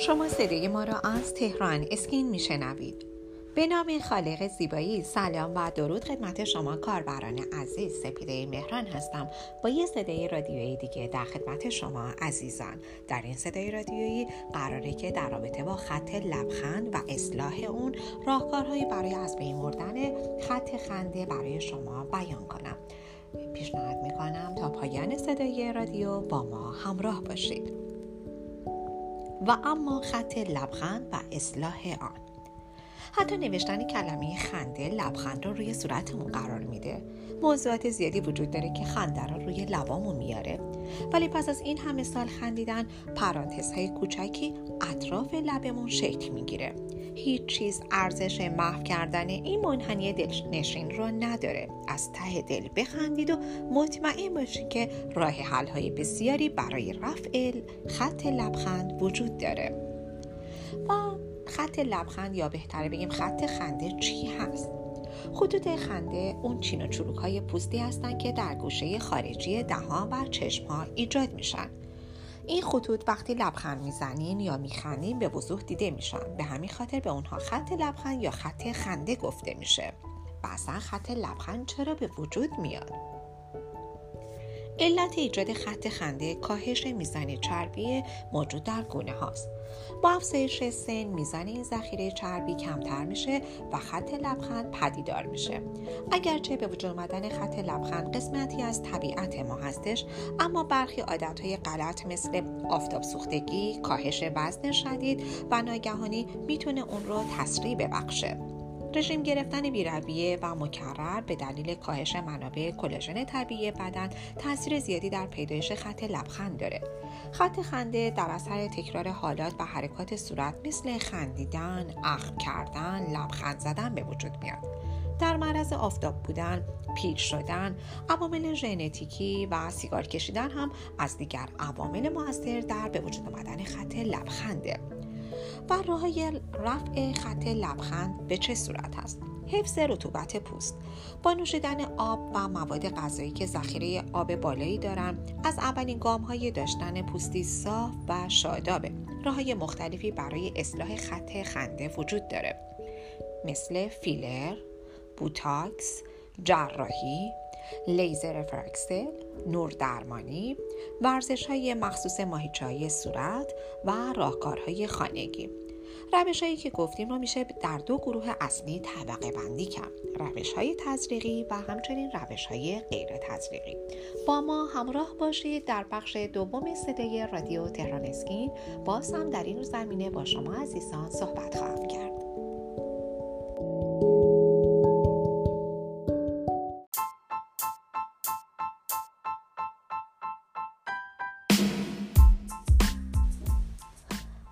شما صدای ما را از تهران اسکین میشنوید. به نام خالق زیبایی سلام و درود خدمت شما کاربران عزیز سپیده مهران هستم. با یه صدای رادیویی دیگه در خدمت شما عزیزان. در این صدای رادیویی قراره که در رابطه با خط لبخند و اصلاح اون راهکارهایی برای از بین مردن خط خنده برای شما بیان کنم. پیشنهاد می‌کنم تا پایان صدای رادیو با ما همراه باشید. و اما خط لبخند و اصلاح آن. حتی نوشتن کلمه خنده لبخند رو روی صورتمون قرار میده. موضوعات زیادی وجود داره که خنده رو روی لبامون میاره. ولی پس از این همه سال خندیدن پرانتزهای کوچکی اطراف لبمون شکل می‌گیره. هیچ چیز ارزش محو کردن این منحنی دلنشین رو نداره. از ته دل بخندید و مطمئن باشید که راه حل های بسیاری برای رفع خط لبخند وجود داره. و خط لبخند یا بهتره بگیم خط خنده چی هست؟ خطوط خنده اون چین و چروک های پوستی هستند که در گوشه خارجی دهان و چشم ها ایجاد میشن. این خطوط وقتی لبخند می‌زنین یا میخندین به وضوح دیده میشن. به همین خاطر به اونها خط لبخند یا خط خنده گفته میشه. و اصلا خط لبخند چرا به وجود میاد؟ علت ایجاد خط خنده کاهش میزان چربی موجود در گونه هاست. با افزایش سن میزان این ذخیره چربی کمتر میشه و خط لبخند پدیدار میشه. اگرچه به وجود آمدن خط لبخند قسمتی از طبیعت ما هستش اما برخی عادتهای غلط مثل آفتاب سوختگی کاهش وزن شدید و ناگهانی می‌تونه اون رو تسریع ببخشه. رژیم گرفتن بیرویه و مکرر به دلیل کاهش منابع کلاژن طبیعی بدن تاثیر زیادی در پیدایش خط لبخند داره. خط خنده در اثر تکرار حالات و حرکات صورت مثل خندیدن اخم کردن لبخند زدن به وجود میاد. در معرض آفتاب بودن پیر شدن عوامل ژنتیکی و سیگار کشیدن هم از دیگر عوامل موثر در به وجود آمدن خط لبخنده. و راه رفع خط لبخند به چه صورت هست حفظ رطوبت پوست. با نوشیدن آب و مواد غذایی که ذخیره آب بالایی دارند از اولین گام های داشتن پوستی صاف و شادابه. راه مختلفی برای اصلاح خط خنده وجود داره. مثل فیلر، بوتاکس، جراحی، لیزر فرکسل، نور درمانی، ورزش های مخصوص ماهیچه صورت و راهکارهای خانگی. روش هایی که گفتیم رو میشه در دو گروه اصلی طبقه بندی کرد. روش های تزریقی و همچنین روش های غیر تزریقی. با ما همراه باشید در بخش دوم صدای رادیو تهران اسکین. باز هم در این زمینه با شما عزیزان صحبت خواهم کرد.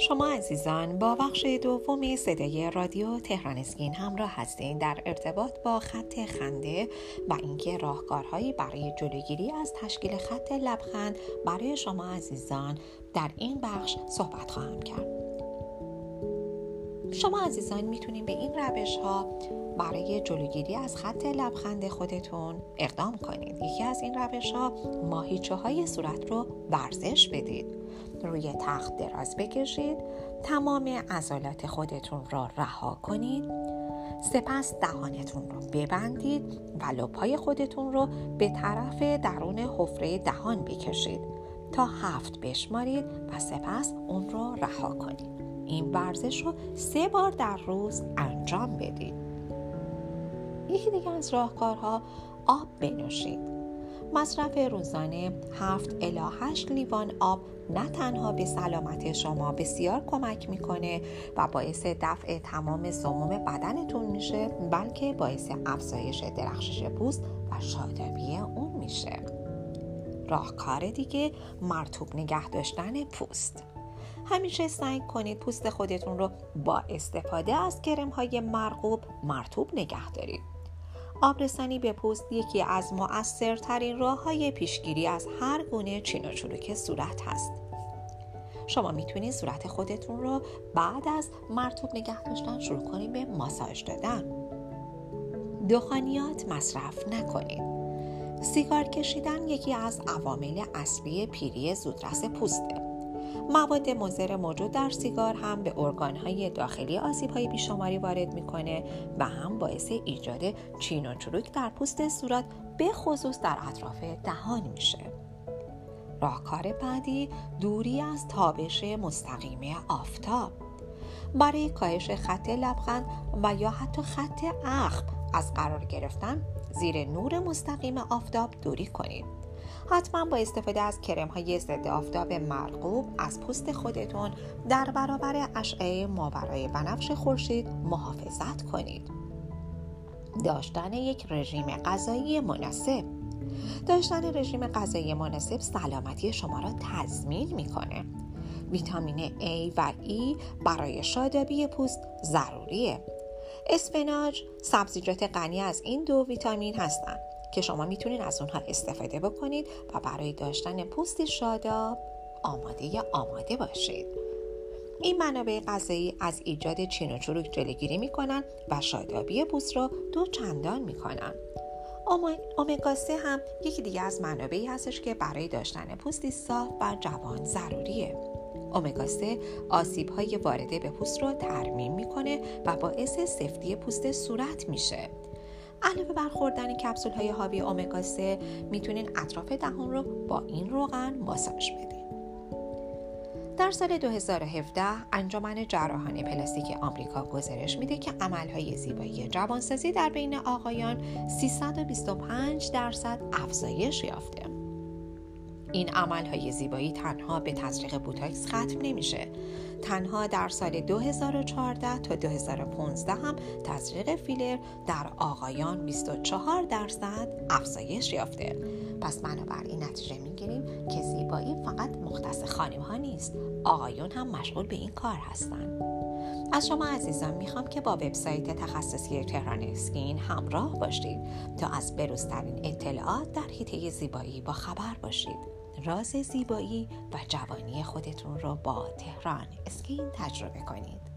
شما عزیزان با بخش دوم صدای رادیو تهران اسکین همراه هستین. در ارتباط با خط خنده و اینکه راهکارهایی برای جلوگیری از تشکیل خط لبخند برای شما عزیزان در این بخش صحبت خواهم کرد. شما عزیزان می‌تونید به این روش ها برای جلوگیری از خط لبخند خودتون اقدام کنید. یکی از این روش ها ماهیچه های صورت رو ورزش بدید. روی تخت دراز بکشید. تمام عضلات خودتون را رها کنید. سپس دهانتون رو ببندید و لپای خودتون رو به طرف درون حفره دهان بکشید تا هفت بشمارید و سپس اون رو رها کنید. این ورزش رو سه بار در روز انجام بدید. یکی دیگه از راهکارها آب بنوشید. مصرف روزانه 7 الی 8 لیوان آب نه تنها به سلامت شما بسیار کمک می‌کنه و باعث دفع تمام سموم بدنتون میشه بلکه باعث افزایش درخشش پوست و شادابی اون میشه راهکار دیگه مرتوب نگه داشتن پوست همیشه سعی کنید پوست خودتون رو با استفاده از کرم های مرغوب مرتوب نگه دارید. آبرسانی به پوست یکی از مؤثرترین راه های پیشگیری از هر گونه چین و چروک صورت هست. شما می‌تونید صورت خودتون رو بعد از مرتوب نگه داشتن شروع کنید به ماساژ دادن. دخانیات مصرف نکنید. سیگار کشیدن یکی از عوامل اصلی پیری زودرس پوسته. مواد مضر موجود در سیگار هم به ارگانهای داخلی آسیبهای بیشماری وارد می‌کنه و هم باعث ایجاد چین و چروک در پوست صورت به خصوص در اطراف دهان میشه. راهکار بعدی دوری از تابش مستقیم آفتاب برای کاهش خط لبخند و یا حتی خط اخم از قرار گرفتن زیر نور مستقیم آفتاب دوری کنید حتما با استفاده از کرم های ضد آفتاب مرغوب از پوست خودتون در برابر اشعه ماورای بنفش خورشید محافظت کنید. داشتن یک رژیم غذایی مناسب داشتن رژیم غذایی مناسب سلامتی شما را تضمین می‌کنه. ویتامین A و E برای شادابی پوست ضروریه. اسفناج سبزیجات غنی از این دو ویتامین هستند که شما می‌تونید از اونها استفاده بکنید و برای داشتن پوست شاداب آماده یا آماده باشید. این منابع غذایی از ایجاد چین و چروک جلوگیری می‌کنن و شادابی پوست رو دو چندان می‌کنن اومگا 3 هم یکی دیگه از منابعی هستش که برای داشتن پوستی صاف و جوان ضروریه. اومگا 3 آسیب های وارده به پوست رو ترمیم می‌کنه و باعث سفتی پوست صورت میشه. علاوه بر خوردن کپسول های حاوی اومگا 3 می‌تونین اطراف دهان رو با این روغن ماساژ بدین. در سال 2017 انجمن جراحان پلاستیک آمریکا گزارش میده که عملهای زیبایی جوانسازی در بین آقایان 325 درصد افزایش یافته. این عملهای زیبایی تنها به تزریق بوتاکس ختم نمیشه. تنها در سال 2014 تا 2015 هم تزریق فیلر در آقایان 24 درصد افزایش یافته. پس بنابراین نتیجه می‌گیریم که زیبایی فقط مختص خانم ها نیست آقایون هم مشغول به این کار هستند از شما عزیزان می‌خوام که با وبسایت تخصصی تهران اسکین همراه باشید تا از بروزترین اطلاعات در حیطه زیبایی با خبر باشید. راز زیبایی و جوانی خودتون رو با تهران اسکین تجربه کنید.